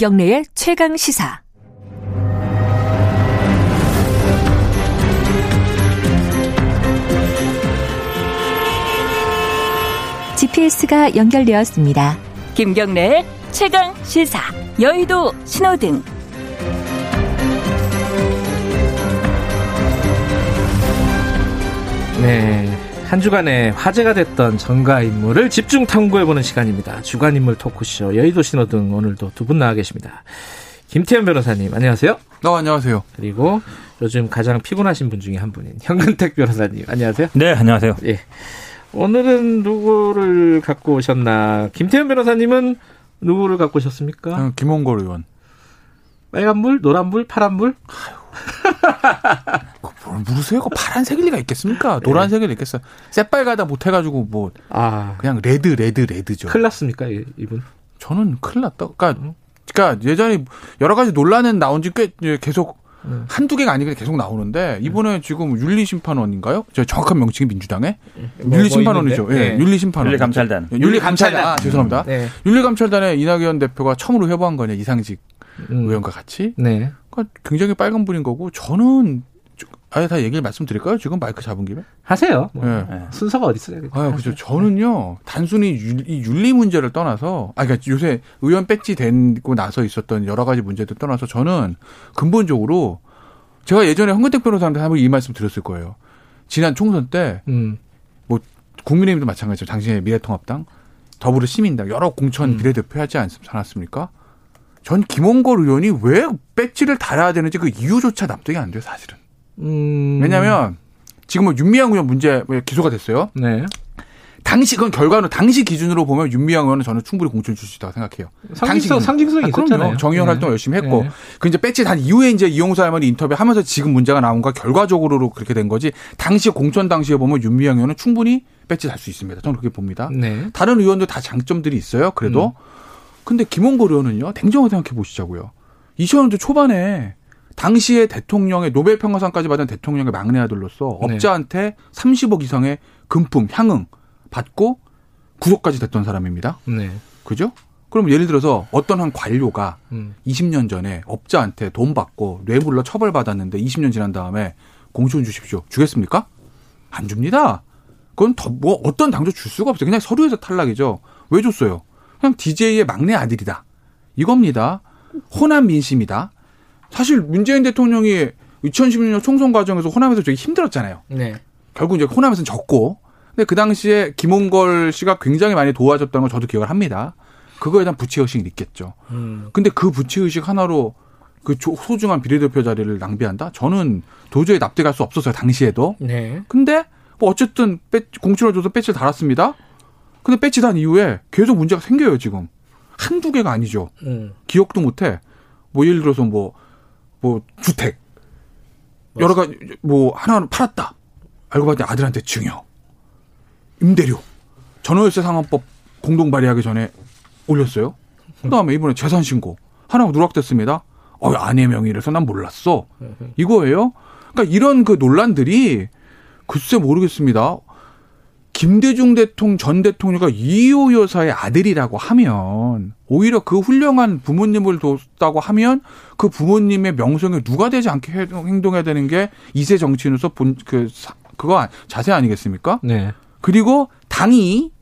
김경래의 최강 시사. GPS가 연결되었습니다. 김경래의 최강 시사. 여의도 신호등. 네. 한 주간에 화제가 됐던 전가 인물을 집중 탐구해보는 시간입니다. 주간 인물 토크쇼 여의도 신호등 오늘도 두 분 나와 계십니다. 김태현 변호사님 안녕하세요. 네, 안녕하세요. 그리고 요즘 가장 피곤하신 분 중에 한 분인 현근택 변호사님 안녕하세요. 네, 안녕하세요. 예. 오늘은 누구를 갖고 오셨나? 김태현 변호사님은 누구를 갖고 오셨습니까? 저는 김홍걸 의원. 빨간불, 노란불, 파란불? 그 파란색일 리가 있겠습니까? 노란색일 리 있겠어요? 새빨가다 못해가지고 뭐 아, 그냥 red red red죠. 큰일 났습니까, 이- 이분? 저는 큰일 났다. 그러니까, 그러니까 예전에 여러 가지 논란은 나온 지 꽤 계속 음. 한두 개가 아니고 계속 나오는데 이번에 지금 윤리심판원인가요? 저 정확한 명칭이 민주당의 뭐, 윤리심판원이죠. 뭐? 예, 네. 윤리심판원. 윤리감찰단. 예, 윤리감찰단. 아, 죄송합니다. 네. 윤리감찰단에 이낙연 대표가 처음으로 회부한 거냐 이상직 음. 의원과 같이. 네. 그러니까 굉장히 빨간 불인 거고 저는 저- 아예 다 얘기를 말씀드릴까요? 지금 마이크 잡은 김에? 하세요. 뭐. 예. 네. 순서가 어디 있어요? 아, 그죠. 저는요, 단순히 윤- 이 윤리 문제를 떠나서, 아, 그러니까 요새 의원 배지 되고 나서 있었던 여러 가지 문제들 떠나서 저는 근본적으로 제가 예전에 황근택 변호사한테 한번 이 말씀 드렸을 거예요. 지난 총선 때 음. 국민의힘도 마찬가지죠. 당신의 미래통합당, 더불어 시민당 여러 공천 음. 비례대표 하지 않- 않았습니까? 전 김홍걸 의원이 왜 배지를 달아야 되는지 그 이유조차 납득이 안 돼요, 사실은. 음. 왜냐면 지금 뭐 윤미향 의원 문제 기소가 됐어요. 네. 당시 그건 결과는 당시 기준으로 보면 윤미향 의원은 저는 충분히 공천 줄수 있다고 생각해요. 상징성, 상징성이 아. 있었잖아요. 정의원 네. 활동 열심히 했고 네. 그 이제 배지 단 이후에 이제 이용수 할머니 인터뷰하면서 지금 문제가 나온 거 결과적으로 그렇게 된 거지. 당시 공천 당시에 보면 윤미향 의원은 충분히 배지 달 수 있습니다. 저는 그렇게 봅니다. 네. 다른 의원들 다 장점들이 있어요. 그래도 음. 근데 김홍걸 의원은요. 냉정하게 생각해 보시자고요. 2000년대 초반에 당시에 대통령의 노벨 평화상까지 받은 대통령의 막내 아들로서 네. 업자한테 30억 이상의 금품, 향응 받고 구속까지 됐던 사람입니다. 네. 그죠? 그럼 예를 들어서 어떤 한 관료가 음. 20년 전에 업자한테 돈 받고 뇌물로 처벌받았는데 20년 지난 다음에 공천 주십시오. 주겠습니까? 안 줍니다. 그건 더 뭐 어떤 당조 줄 수가 없어요. 그냥 서류에서 탈락이죠. 왜 줬어요? 그냥 DJ의 막내 아들이다. 이겁니다. 호남 민심이다. 사실 문재인 대통령이 2016년 총선 과정에서 호남에서 되게 힘들었잖아요. 네. 결국 이제 호남에서는 졌고. 근데 그 당시에 김홍걸 씨가 굉장히 많이 도와줬다는 걸 저도 기억을 합니다. 그거에 대한 부채의식이 있겠죠. 음. 근데 그 부채의식 하나로 그 조- 소중한 비례대표 자리를 낭비한다? 저는 도저히 납득할 수 없었어요, 당시에도. 네. 근데 뭐 어쨌든 배- 공천을 줘서 배치를 달았습니다. 근데 배치 단 이후에 계속 문제가 생겨요, 지금. 한두 개가 아니죠. 음. 기억도 못 해. 뭐 예를 들어서 뭐, 뭐 주택. 여러 가지, 뭐 하나는 팔았다. 알고 봤더니 아들한테 증여. 임대료. 전월세 상환법 공동 발의하기 전에 올렸어요. 그 다음에 이번에 재산 신고. 하나가 누락됐습니다. 어, 아내 명의라서 난 몰랐어. 이거예요. 그러니까 이런 그 논란들이 글쎄 모르겠습니다. 김대중 대통령 전 대통령과 이호 여사의 아들이라고 하면 오히려 그 훌륭한 부모님을 뒀다고 하면 그 부모님의 명성에 누가 되지 않게 해- 행동해야 되는 게 이세 정치인으로서 본 그 그거 자세 아니겠습니까? 네. 그리고 당이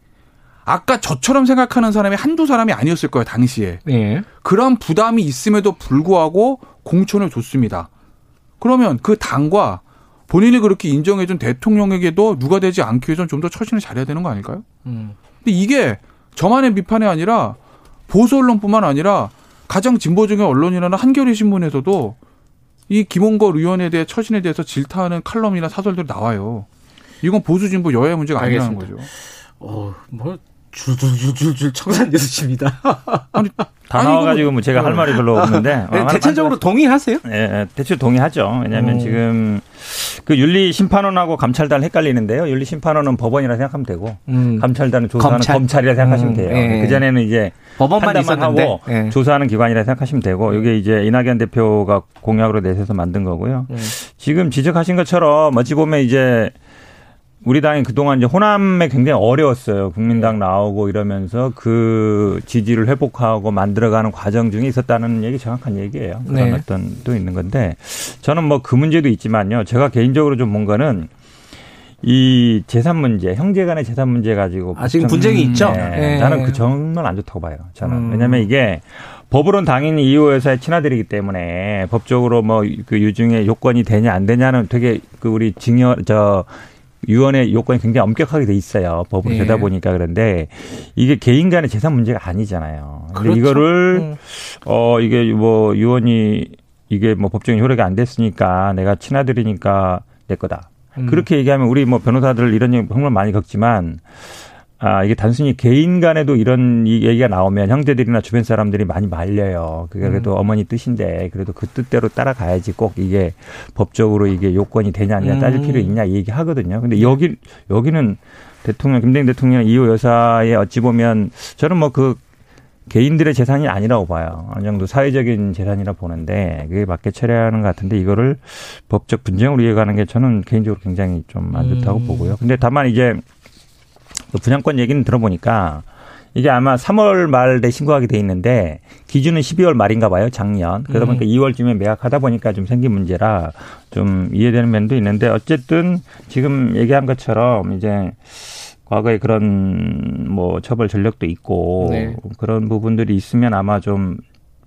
아까 저처럼 생각하는 사람이 한두 사람이 아니었을 거예요 당시에 네. 그런 부담이 있음에도 불구하고 공천을 줬습니다. 그러면 그 당과 본인이 그렇게 인정해준 대통령에게도 누가 되지 않기 위해서는 좀 더 처신을 잘해야 되는 거 아닐까요? 음. 근데 이게 저만의 비판이 아니라 보수 언론뿐만 아니라 가장 진보적인 언론이라는 한겨레 신문에서도 이 김홍걸 의원에 대해 처신에 대해서 질타하는 칼럼이나 사설들이 나와요. 이건 보수 진보 여야의 문제가 아니라는. 거죠. 어, 뭐 줄줄줄줄줄 청산 여수십니다. 다 아니, 나와가지고 뭐 제가 할 말이 별로 없는데 어, 네, 대체적으로 동의하세요? 예, 예, 대체 동의하죠. 왜냐하면 오. 지금 그 윤리 심판원하고 감찰단 헷갈리는데요. 윤리 심판원은 법원이라 생각하면 되고 음. 감찰단은 조사하는 검찰. 검찰. 이라 생각하시면 음, 돼요. 예. 그 전에는 이제 법원만 있었는데. 하고 예. 조사하는 기관이라 생각하시면 되고 이게 이제 이낙연 대표가 공약으로 내세서 만든 거고요. 음. 지금 지적하신 것처럼 어찌 보면 이제 우리 당이 그동안 이제 호남에 굉장히 어려웠어요. 국민당 나오고 이러면서 그 지지를 회복하고 만들어가는 과정 중에 있었다는 얘기 정확한 얘기예요. 그런 네. 어떤 또 있는 건데 저는 뭐 그 문제도 있지만요. 제가 개인적으로 좀 뭔가는 이 재산 문제, 형제 간의 재산 문제 가지고 아, 지금 좀- 분쟁이 있죠? 네. 네. 나는 그 정말 안 좋다고 봐요. 저는 음. 왜냐하면 이게 법으로는 당연히 이호 여사의 친아들이기 때문에 법적으로 뭐 그 유증의 요건이 되냐 안 되냐는 되게 그 우리 증여 저 유언의 요건이 굉장히 엄격하게 돼 있어요. 법으로 예. 되다 보니까 그런데 이게 개인 간의 재산 문제가 아니잖아요. 근데 그렇죠. 이거를 음. 어 이게 뭐 유언이 이게 뭐 법적인 효력이 안 됐으니까 내가 친아들이니까 내 거다. 음. 그렇게 얘기하면 우리 뭐 변호사들 이런 얘기 정말 많이 겪지만 아, 이게 단순히 개인 간에도 이런 이 얘기가 나오면 형제들이나 주변 사람들이 많이 말려요. 그게 그래도 음. 어머니 뜻인데 그래도 그 뜻대로 따라가야지 꼭 이게 법적으로 이게 요건이 되냐 아니냐 음. 따질 필요 있냐 이 얘기 하거든요. 근데 여기, 여기는 대통령, 김대중 대통령 이호 여사의 어찌 보면 저는 뭐그 개인들의 재산이 아니라고 봐요. 어느 정도 사회적인 재산이라 보는데 그게 맞게 처리하는 것 같은데 이거를 법적 분쟁으로 이어가는 게 저는 개인적으로 굉장히 좀 안 좋다고 음. 보고요. 근데 다만 이제 그 분양권 얘기는 들어보니까 이게 아마 3월 말에 신고하게 돼 있는데 기준은 12월 말인가 봐요, 작년. 그러다 보니까 음. 2월쯤에 매각하다 보니까 좀 생긴 문제라 좀 이해되는 면도 있는데 어쨌든 지금 얘기한 것처럼 이제 과거에 그런 뭐 처벌 전력도 있고 네. 그런 부분들이 있으면 아마 좀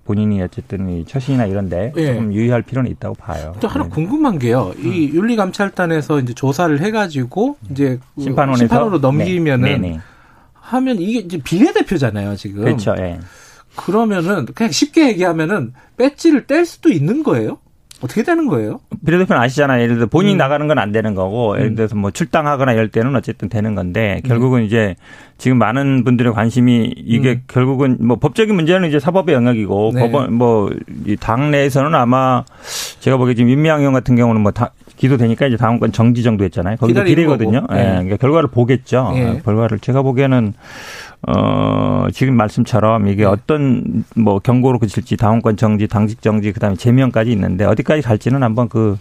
본인이 어쨌든 이 처신이나 이런데 예. 좀 유의할 필요는 있다고 봐요. 또 하나 네. 궁금한 게요. 이 윤리감찰단에서 이제 조사를 해가지고 이제 그 심판원에서 심판으로 넘기면은 네. 네네. 하면 이게 이제 비례대표잖아요 지금. 그렇죠. 예. 그러면은 그냥 쉽게 얘기하면은 배지를 뗄 수도 있는 거예요? 어떻게 되는 거예요? 비례대표는 아시잖아요. 예를 들어 본인이 음. 나가는 건 안 되는 거고, 예를 들어서 뭐 출당하거나 이럴 때는 어쨌든 되는 건데, 음. 결국은 이제 지금 많은 분들의 관심이 이게 음. 결국은 뭐 법적인 문제는 이제 사법의 영역이고, 네. 법원 뭐이 당내에서는 아마 제가 보기에 지금 윤미향 의원 같은 경우는 뭐 다, 기소되니까 이제 다음 건 정지 정도 했잖아요. 거기도 비례거든요. 예. 네. 그러니까 결과를 보겠죠. 예. 어, 결과를 제가 보기에는 어, 지금 말씀처럼 네. 이게 어떤 뭐 경고로 그칠지 당원권 정지, 당직 정지, 그다음에 제명까지 있는데 어디까지 갈지는 한번 그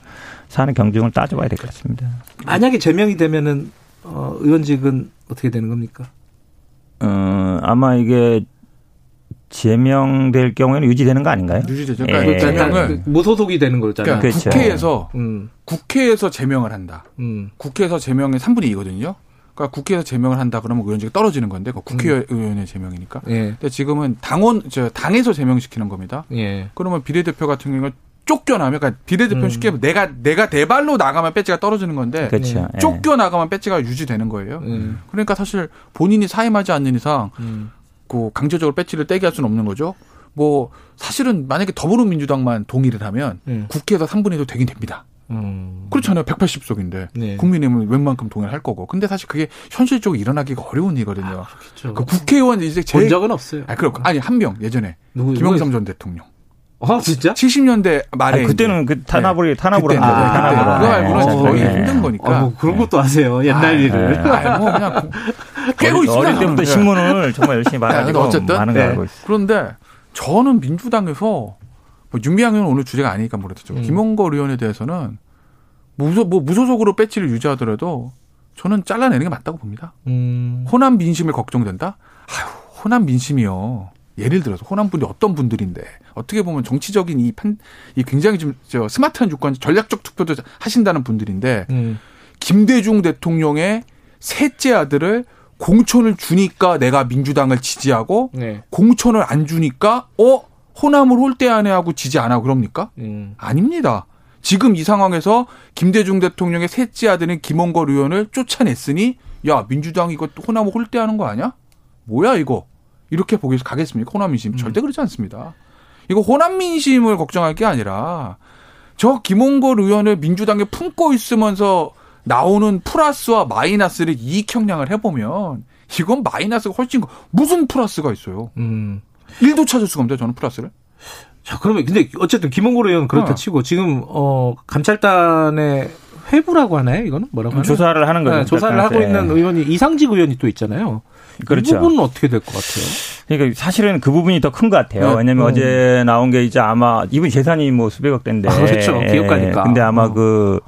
사안의 경중을 따져봐야 될 것 같습니다. 만약에 제명이 되면은 어, 의원직은 어떻게 되는 겁니까? 어, 아마 이게 제명될 경우에는 유지되는 거 아닌가요? 유지되죠. 예. 그러니까 그러니까 제명을 그 무소속이 되는 거잖아요. 그러니까 그렇죠. 국회에서 음, 국회에서 제명을 한다. 음, 국회에서 제명의 3분의 2거든요. 그러니까 국회에서 제명을 한다 그러면 의원직이 떨어지는 건데 그거 국회의원의 제명이니까. 예, 근데 지금은 당원 저 당에서 제명시키는 겁니다. 예. 그러면 비례대표 같은 경우는 쫓겨나면 그러니까 비례대표 음. 는 쉽게 내가 내가 내 발로 나가면 배지가 떨어지는 건데 그렇죠. 예. 쫓겨 나가면 배지가 유지되는 거예요. 음, 그러니까 사실 본인이 사임하지 않는 이상 음, 그 강제적으로 배지를 떼게 할 수는 없는 거죠. 뭐 사실은 만약에 더불어민주당만 동의를 하면 음. 국회에서 3분의 1도 되긴 됩니다. 음. 그렇잖아요. 180석인데 네. 국민의힘은 웬만큼 동의를 할 거고. 근데 사실 그게 현실적으로 일어나기가 어려운 일이거든요. 그렇죠. 그 국회의원 이제 본 제일 적은 없어요. 아 그럼 아니 한 명 예전에 누구 김영삼 전 대통령 어, 진짜? 70년대 말에 아니, 그때는 그 탄압을 탄압으로 그때는 한. 아, 탄압으로. 그거 예. 알고는 어, 거의 예. 힘든 거니까. 아, 뭐 그런 것도 아세요. 옛날 아, 일을. 아, 뭐 그냥 어릴- 있습니다. 어릴 때부터 예. 신문을 정말 열심히 근데 어쨌든, 많은 네. 걸 알고 있어요. 그런데 저는 민주당에서 뭐 윤미향 의원 오늘 주제가 아니니까 모르겠죠. 음. 김원걸 의원에 대해서는 무소 뭐 무소속으로 배치를 유지하더라도 저는 잘라내는 게 맞다고 봅니다. 음, 호남 민심을 걱정된다? 아유, 호남 민심이요. 예를 들어서 호남 분이 어떤 분들인데 어떻게 보면 정치적인 이 판, 이 굉장히 좀 저 스마트한 주권, 전략적 투표도 하신다는 분들인데 음, 김대중 대통령의 셋째 아들을 공천을 주니까 내가 민주당을 지지하고 네. 공천을 안 주니까 어 호남을 홀대하네하고 지지 안 하고 그럽니까? 음, 아닙니다. 지금 이 상황에서 김대중 대통령의 셋째 아들인 김원걸 의원을 쫓아냈으니 야 민주당이 이거 호남을 홀대하는 거 아니야? 뭐야 이거? 이렇게 보기 가겠습니까? 호남 민심 절대 그렇지 않습니다. 이거 호남 민심을 걱정할 게 아니라 저 김원걸 의원을 민주당에 품고 있으면서 나오는 플러스와 마이너스를 이익 형량을 해보면 이건 마이너스가 훨씬 무슨 플러스가 있어요? 음. 1도 찾을 수가 없는데 저는 플러스를. 자, 그러면 근데 어쨌든 김홍걸 의원 은 그렇다 어. 치고 지금 어 감찰단의 회부라고 하나요? 이거는 뭐라고 하나요? 조사를 하는 거죠. 네, 조사를 하고 예. 있는 의원이 이상직 의원이 또 있잖아요. 그렇죠. 이 부분은 어떻게 될 것 같아요? 그러니까 사실은 그 부분이 더 큰 것 같아요. 네. 왜냐면 음. 어제 나온 게 이제 아마 이분 재산이 뭐 수백억 대인데. 아, 그렇죠. 기업가니까. 근데 아마 어. 그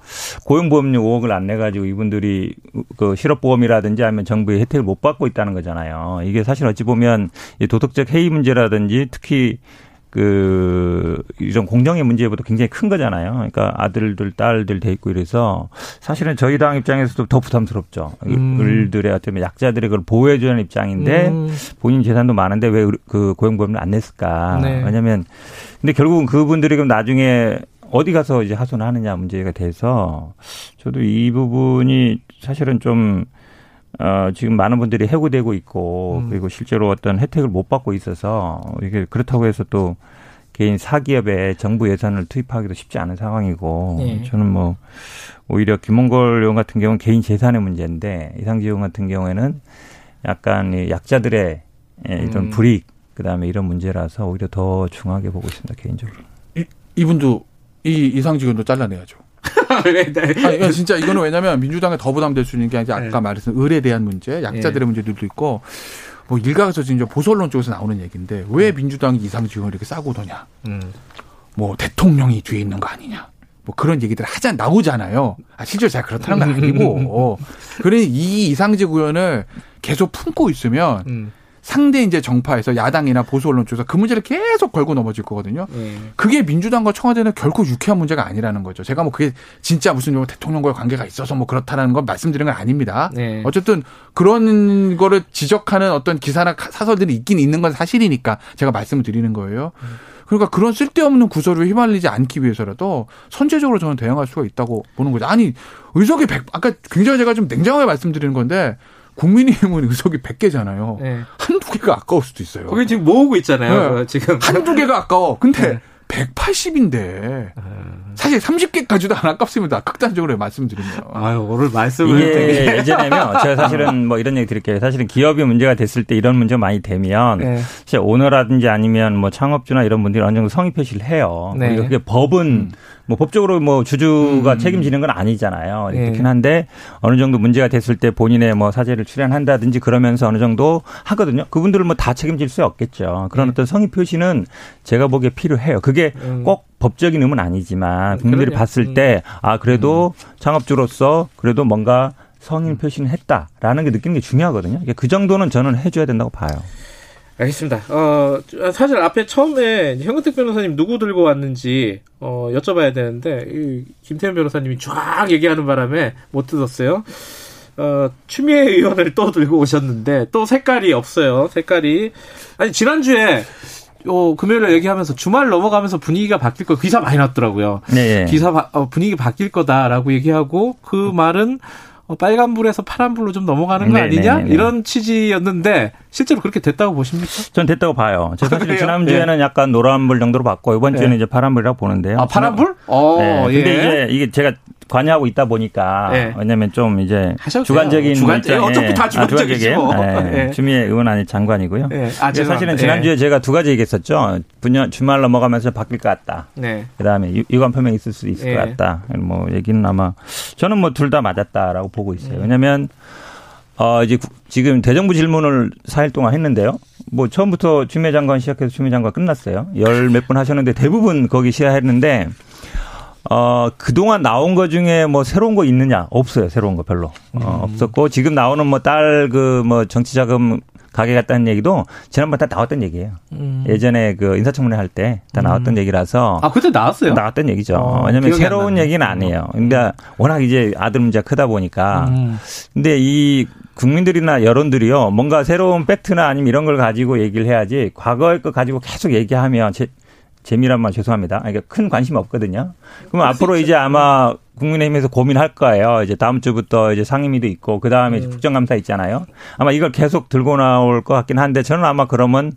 고용보험료 5억을 안 내가지고 이분들이 그 실업보험이라든지 아니면 정부의 혜택을 못 받고 있다는 거잖아요. 이게 사실 어찌 보면 이 도덕적 해이 문제라든지 특히 그 이런 공정의 문제보다 굉장히 큰 거잖아요. 그러니까 아들들, 딸들 돼 있고 이래서 사실은 저희 당 입장에서도 더 부담스럽죠. 음. 을들의 어떤 약자들의 그걸 보호해 주는 입장인데 음. 본인 재산도 많은데 왜 그 고용보험을 안 냈을까? 네. 왜냐하면 근데 결국은 그분들이 그럼 나중에 어디 가서 이제 하소연하느냐 문제가 돼서 저도 이 부분이 사실은 좀 어, 지금 많은 분들이 해고되고 있고 음. 그리고 실제로 어떤 혜택을 못 받고 있어서 이게 그렇다고 해서 또 개인 사기업에 정부 예산을 투입하기도 쉽지 않은 상황이고 예. 저는 뭐 오히려 김홍걸 의원 같은 경우는 개인 재산의 문제인데 이상지 의원 같은 경우에는 약간 이 약자들의 예, 이런 음. 불이익 그다음에 이런 문제라서 오히려 더 중하게 보고 있습니다 개인적으로. 이, 이분도 이 이상직원도 잘라내야죠. 네, 네. 아니, 진짜 이거는 왜냐면 민주당에 더 부담될 수 있는 게 이제 아까 네. 말했던 을에 대한 문제, 약자들의 문제들도 있고 뭐 일각에서 지금 보수 언론 쪽에서 나오는 얘기인데 왜 민주당이 이상직원을 이렇게 싸고 도냐? 음. 뭐 대통령이 뒤에 있는 거 아니냐? 뭐 그런 얘기들 하자 나오잖아요. 아, 실제로 제가 그렇다는 건 아니고. 그러니 이 이상직 의원을 계속 품고 있으면 음. 상대 이제 정파에서 야당이나 보수 언론 쪽에서 그 문제를 계속 걸고 넘어질 거거든요. 예. 그게 민주당과 청와대는 결코 유쾌한 문제가 아니라는 거죠. 제가 뭐 그게 진짜 무슨 뭐 대통령과의 관계가 있어서 뭐 그렇다라는 건 말씀드리는 건 아닙니다. 네. 어쨌든 그런 거를 지적하는 어떤 기사나 사설들이 있긴 있는 건 사실이니까 제가 말씀을 드리는 거예요. 그러니까 그런 쓸데없는 구설에 휘말리지 않기 위해서라도 선제적으로 저는 대응할 수가 있다고 보는 거죠. 아니 의석이 100 아까 굉장히 제가 좀 냉정하게 말씀드리는 건데 국민의힘은 의석이 100개잖아요. 네. 한두 개가 아까울 수도 있어요. 거기 지금 모으고 있잖아요. 네. 그 지금 한두 개가 아까워. 근데 네. 180인데 사실 30개까지도 안 아깝습니다. 극단적으로 말씀드리면. 아유 오늘 말씀을 되게 이게 예전에면 제가 사실은 뭐 이런 얘기 드릴게요. 사실은 기업이 문제가 됐을 때 이런 문제가 많이 되면 네. 사실 오너라든지 아니면 뭐 창업주나 이런 분들이 어느 정도 성의 표시를 해요. 네. 그리고 그게 법은 뭐 법적으로 뭐 주주가 책임지는 건 아니잖아요. 네. 그렇긴 한데 어느 정도 문제가 됐을 때 본인의 뭐 사죄를 출연한다든지 그러면서 어느 정도 하거든요. 그분들을 뭐 다 책임질 수 없겠죠. 그런 어떤 성의 표시는 제가 보기에 필요해요. 그게 음. 꼭 법적인 의무는 아니지만 국민들이 그럼요. 봤을 음. 때아 그래도 창업주로서 그래도 뭔가 성인 표시는 했다라는 게 느끼는 게 중요하거든요. 그 정도는 저는 해줘야 된다고 봐요. 알겠습니다. 어, 사실 앞에 처음에 현근택 변호사님 누구 들고 왔는지 어, 여쭤봐야 되는데 이 김태현 변호사님이 쫙 얘기하는 바람에 못 들었어요. 어, 추미애 의원을 또 들고 오셨는데 또 색깔이 없어요. 색깔이 아니 지난주에 요 금요일에 얘기하면서 주말 넘어가면서 분위기가 바뀔 거 기사 많이 났더라고요. 네. 기사 바- 어, 분위기 바뀔 거다라고 얘기하고 그 말은 어, 빨간불에서 파란불로 좀 넘어가는 거 네, 아니냐 네, 네. 이런 취지였는데 실제로 그렇게 됐다고 보십니까? 전 됐다고 봐요. 제가 사실? 지난주에는 약간 노란불 정도로 봤고 이번 주에는 네. 이제 파란불이라고 보는데요. 아 파란불? 어, 네. 근데 예. 이제 이게 제가 관여하고 있다 보니까 네. 왜냐면 좀 이제 주관적인. 주관- 입장에- 어차피 다 아, 주관적이지 주관적이에요? 뭐. 네. 예. 추미애 의원 아니 장관이고요. 예. 아. 사실은 지난주에 제가 두 가지 얘기했었죠. 분야 주말 넘어가면서 바뀔 것 같다. 네. 그다음에 유- 유관 표명이 있을 수 있을 예. 것 같다. 뭐 얘기는 아마 저는 뭐 둘 다 맞았다라고 보고 있어요. 왜냐하면 어 이제 구- 지금 대정부 질문을 4일 동안 했는데요. 뭐 처음부터 추미애 장관 시작해서 추미애 장관 끝났어요. 열 몇 분 하셨는데 대부분 거기 시작했는데 어 그동안 나온 거 중에 뭐 새로운 거 있느냐? 없어요. 새로운 거 별로. 어, 없었고 지금 나오는 뭐 딸 그 뭐 정치 자금 가게 갔다는 얘기도 지난번 다 나왔던 얘기예요. 음. 예전에 그 인사청문회 할 때 다 나왔던 얘기라서 아 그때 나왔어요. 나왔던 얘기죠. 어, 안 새로운. 얘기는 아니에요. 근데 워낙 이제 아들 문제가 크다 보니까. 음. 근데 이 국민들이나 여론들이요, 뭔가 새로운 팩트나 아니면 이런 걸 가지고 얘기를 해야지 과거의 거 가지고 계속 얘기하면 제, 재미란 말 죄송합니다. 그러니까 큰 관심 없거든요. 그러면 앞으로 이제 아마 국민의힘에서 고민할 거예요. 이제 다음 주부터 이제 상임위도 있고 그 다음에 음. 국정감사 있잖아요. 아마 이걸 계속 들고 나올 것 같긴 한데 저는 아마 그러면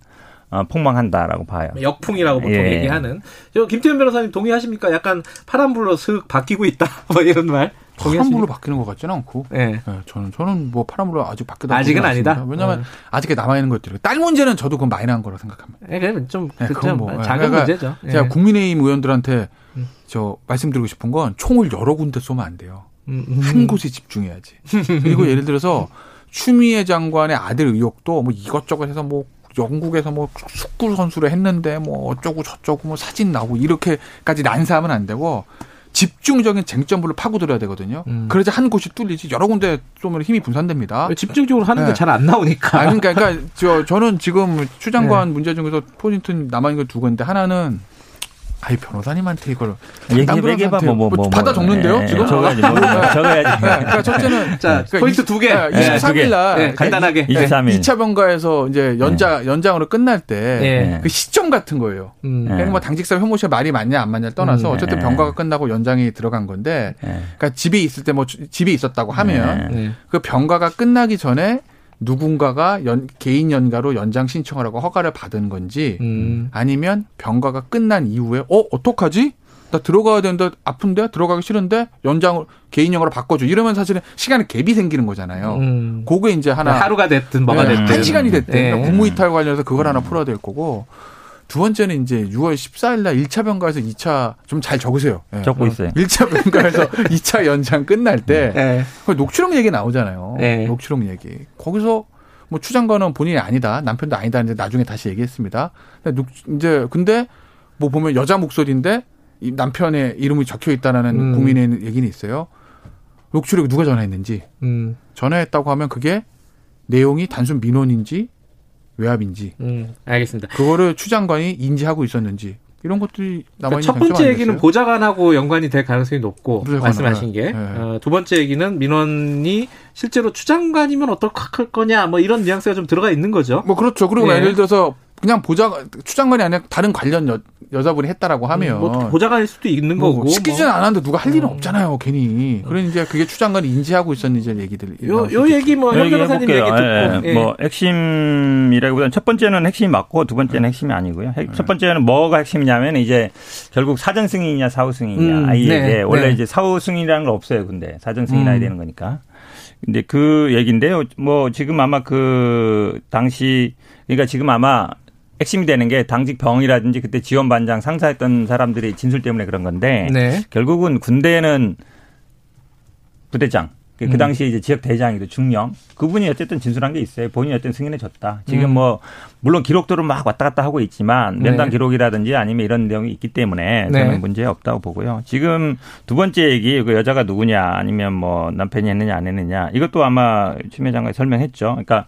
어, 폭망한다라고 봐요. 역풍이라고 보통 예. 얘기하는. 저 김태현 변호사님 동의하십니까? 약간 파란불로 슥 바뀌고 있다. 뭐 이런 말. 파란불로 바뀌는 것 같지는 않고. 예. 네, 저는 저는 뭐 파란불로 아직 바뀌다 아직은. 아니다? 왜냐하면 어. 아직에 남아 있는 것들이 딸 문제는 저도 그건 마이너한 거라고 생각합니다. 예, 그러면 좀 네, 그좀 그건 뭐, 작은 그러니까 문제죠. 예. 제가 국민의힘 의원들한테 음. 저 말씀드리고 싶은 건 총을 여러 군데 쏘면 안 돼요. 음, 음. 한 곳에 집중해야지. 그리고 예를 들어서 추미애 장관의 아들 의혹도 뭐 이것저것 해서 뭐 영국에서 뭐 축구 선수를 했는데 뭐 어쩌고 저쩌고 뭐 사진 나오고 이렇게까지 난사하면 안 되고 집중적인 쟁점부를 파고들어야 되거든요. 음. 그래야지 한 곳이 뚫리지 여러 군데 쏘면 힘이 분산됩니다. 집중적으로 하는데 네. 잘안 나오니까. 아, 그러니까, 그러니까 저 저는 지금 추장관 문제 중에서 포인트 남아 있는 거 두 건데 하나는 아이 변호사님한테 이걸 얘기 얘기해봐 변호사한테 뭐뭐 뭐, 받아 적는데요 예, 지금 적어야지 뭐, 적어야지. 네, 그러니까 첫째는 자, 포인트 두 개. 네, 네, 23일 날 네, 간단하게. 23일. 2차 병가에서 이제 연장 연장으로 끝날 때 네. 그 시점 같은 거예요. 음. 네. 뭐 당직사 혐오 씨가 말이 맞냐 안 맞냐를 떠나서 음, 어쨌든 네. 병가가 끝나고 연장이 들어간 건데 예. 그러니까 집에 있을 때 뭐 집에 있었다고 하면 네. 그 병가가 끝나기 전에 누군가가 연, 개인 연가로 연장 신청을 하고 허가를 받은 건지 음. 아니면 병가가 끝난 이후에 어 어떡하지? 나 들어가야 되는데 아픈데 들어가기 싫은데 연장을 개인형으로 바꿔줘 이러면 사실은 시간에 갭이 생기는 거잖아요. 음. 그게 이제 하나 하루가 됐든 뭐가 네, 됐든. 한 시간이 됐대. 네. 그러니까 국무이탈 관련해서 그걸 하나 풀어야 될 거고 두 번째는 이제 6월 14일 날 1차 병가에서 2차 좀 잘 적으세요. 예. 적고 있어요. 1차 병가에서 2차 연장 끝날 때 네. 그 녹취록 얘기 나오잖아요. 네. 녹취록 얘기. 거기서 뭐 추장관은 본인이 아니다, 남편도 아니다 했는데 나중에 다시 얘기했습니다. 이제 근데 뭐 보면 여자 목소리인데 이 남편의 이름이 적혀 있다라는 음. 국민의 얘기는 있어요. 녹취록이 누가 전화했는지 음. 전화했다고 하면 그게 내용이 단순 민원인지 외압인지 음. 알겠습니다. 그거를 추장관이 인지하고 있었는지 이런 것들이 남아 그러니까 있는 첫 번째 얘기는 보좌관하고 연관이 될 가능성이 높고 보좌관, 말씀하신 네. 게 네. 어, 두 번째 얘기는 민원이 실제로 추장관이면 어떨 거냐 뭐 이런 뉘앙스가 좀 들어가 있는 거죠. 뭐 그렇죠. 그리고 예. 예를 들어서 그냥 보좌 추장관이 아니라 다른 관련 여, 여자분이 했다라고 하면 뭐 보좌관일 수도 있는 뭐 거고. 시키지는 뭐. 않았는데 누가 할 일은 음. 없잖아요, 괜히. 그러니 이제 그게 추장관이 인지하고 있었는지 얘기들. 요, 요 얘기 뭐, 현 변호사님 얘기 듣고. 예, 예. 뭐 핵심이라기보다는 첫 번째는 핵심이 맞고 두 번째는 핵심이 아니고요. 핵- 첫 번째는 뭐가 핵심이냐면 이제 결국 사전 승인이냐 사후 승인이냐. 음, 아예 네, 예, 원래 네. 이제 사후 승인이라는 거 없어요. 근데 사전 승인해야 음. 되는 거니까. 근데 그 얘기인데요. 뭐 지금 아마 그 당시 그러니까 지금 아마 핵심이 되는 게 당직 병이라든지 그때 지원 반장 상사했던 사람들이 진술 때문에 그런 건데 네. 결국은 군대는 부대장 그 음. 당시에 이제 지역 대장이도 중령 그분이 어쨌든 진술한 게 있어요. 본인이 어떤 승인해 줬다. 지금 음. 뭐 물론 기록들은 막 왔다 갔다 하고 있지만 면담 네. 기록이라든지 아니면 이런 내용이 있기 때문에 네. 저는 문제 없다고 보고요. 지금 두 번째 얘기 그 여자가 누구냐 아니면 뭐 남편이 했느냐 안 했느냐 이것도 아마 추미애 장관이 설명했죠. 그러니까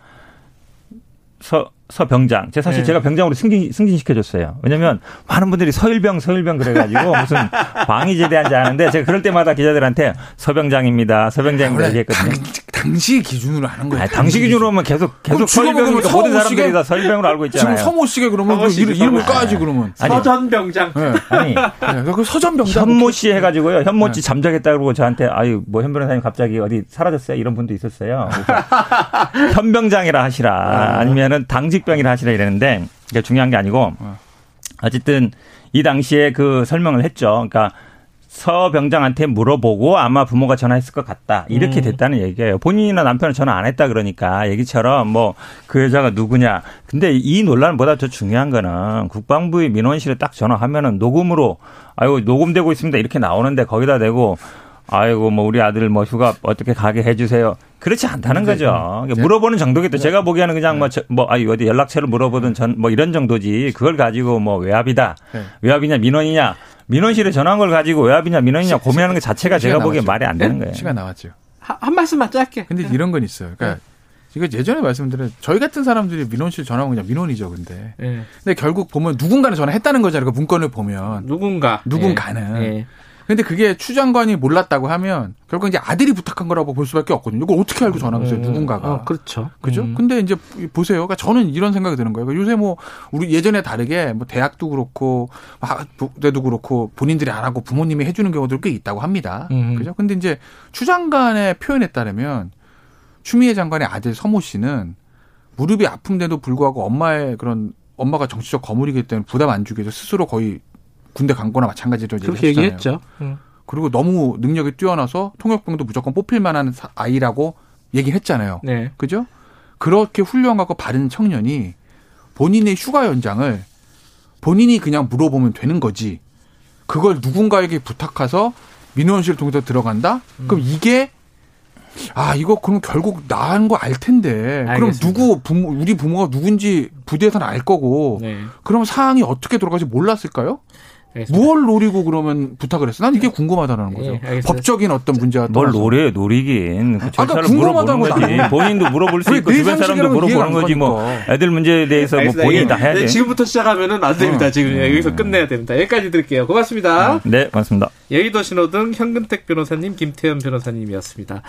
서 서 병장. 제가 사실 네. 제가 병장으로 승진, 승진시켜줬어요. 왜냐면 많은 분들이 서일병, 서일병 그래가지고 무슨 방위제 대한지 아는데 제가 그럴 때마다 기자들한테 서병장입니다. 서병장입니다. 얘기했거든요. 당, 당시 기준으로 하는 거예요. 아니, 당시 기준으로 하면 계속, 계속 서일병이니까 모든 사람들이 씨가- 다 서일병으로 알고 지금 있잖아요. 서모 씨가 그러면 그 씨, 이름, 이름을 씨. 까야지 그러면. 아니, 서전병장. 네. 아니, 네. 그 서전병장. 현모 씨 해가지고요. 현모 씨 네. 잠적했다 그러고 저한테 아유 뭐현 변호사님 갑자기 어디 사라졌어요 이런 분도 있었어요. 현병장이라 하시라 아니면은 당직 병이라 하시라 이랬는데 그게 중요한 게 아니고 어쨌든 이 당시에 그 설명을 했죠. 그러니까 서병장한테 물어보고 아마 부모가 전화했을 것 같다. 이렇게 음. 됐다는 얘기예요. 본인이나 남편은 전화 안 했다 그러니까 얘기처럼 뭐 그 여자가 누구냐. 근데 이 논란보다 더 중요한 거는 국방부의 민원실에 딱 전화하면은 녹음으로 아이고 녹음되고 있습니다. 이렇게 나오는데 거기다 대고 아이고 뭐 우리 아들 뭐 휴가 어떻게 가게 해주세요. 그렇지 않다는 네, 거죠. 네. 물어보는 정도겠죠. 제가 보기에는 그냥 뭐, 저, 뭐, 아니, 어디 연락처를 물어보든 전, 뭐 이런 정도지. 그걸 가지고 뭐 외압이다. 네. 외압이냐 민원이냐. 민원실에 전화한 걸 가지고 외압이냐 민원이냐 시- 고민하는 게 자체가 제가 나왔죠. 말이 안 되는 거예요. 시간 나왔죠. 한, 한 말씀만 짧게. 근데 이런 건 있어요. 그러니까 이거 예전에 말씀드린 저희 같은 사람들이 민원실 전화하면 그냥 민원이죠, 근데. 예. 근데 결국 보면 누군가는 전화했다는 거잖아요. 그 문건을 보면. 누군가. 누군가는. 예. 근데 그게 추 장관이 몰랐다고 하면 결국 이제 아들이 부탁한 거라고 볼 수밖에 없거든요. 이걸 어떻게 알고 전화하겠어요, 음, 누군가가. 어, 그렇죠. 그죠? 음. 근데 이제 보세요. 그러니까 저는 이런 생각이 드는 거예요. 그러니까 요새 뭐 우리 예전에 다르게 뭐 대학도 그렇고 학부대도 그렇고 본인들이 안 하고 부모님이 해주는 경우들 꽤 있다고 합니다. 음. 그죠? 근데 이제 추 장관의 표현에 따르면 추미애 장관의 아들 서모 씨는 무릎이 아픈데도 불구하고 엄마의 그런 엄마가 정치적 거물이기 때문에 부담 안 주기 위해서 스스로 거의 군대 간 거나 마찬가지로 그렇게 얘기했잖아요. 얘기했죠. 음. 그리고 너무 능력이 뛰어나서 통역병도 무조건 뽑힐 만한 사- 아이라고 얘기를 했잖아요. 네. 그죠? 그렇게 훌륭하고 바른 청년이 본인의 휴가 연장을 본인이 그냥 물어보면 되는 거지. 그걸 누군가에게 부탁해서 민원실 통해서 들어간다? 그럼 이게 아 이거 그럼 결국 나은 거알 텐데 그럼 알겠습니다. 누구 부모 우리 부모가 누군지 부대에서는 알 거고 네. 그럼 사항이 어떻게 돌아가지 몰랐을까요? 알겠습니다. 무엇 노리고 그러면 부탁을 했어? 난 이게 궁금하다는 거죠. 예. 법적인 어떤 문제가 뭘. 노래 노리긴 그 아까 절차를 물어보는 궁금하다고 거지. 나는. 본인도 물어볼 수왜 있고 내 주변 사람도 물어보는 거지 뭐. 애들 문제에 대해서 뭐 알겠습니다. 본인이 다 해야지. 네, 지금부터 시작하면은 안 됩니다. 어. 지금 여기서 끝내야 됩니다. 여기까지 드릴게요. 고맙습니다. 네, 맞습니다. 여의도 신호등 현근택 변호사님, 김태현 변호사님이었습니다.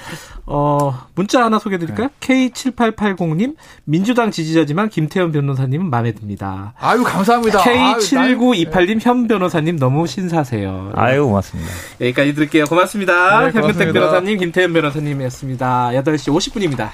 어, 문자 하나 소개해 드릴까요? K7880님, 민주당 지지자지만 김태현 변호사님은 마음에 듭니다. 아유 감사합니다. 아유, 날- K7928님, 현 변호사님 너무 신사세요. 아유, 고맙습니다. 여기까지 드릴게요. 고맙습니다. 네, 현근택 고맙습니다. 변호사님, 김태현 변호사님이었습니다. 8시 50분입니다.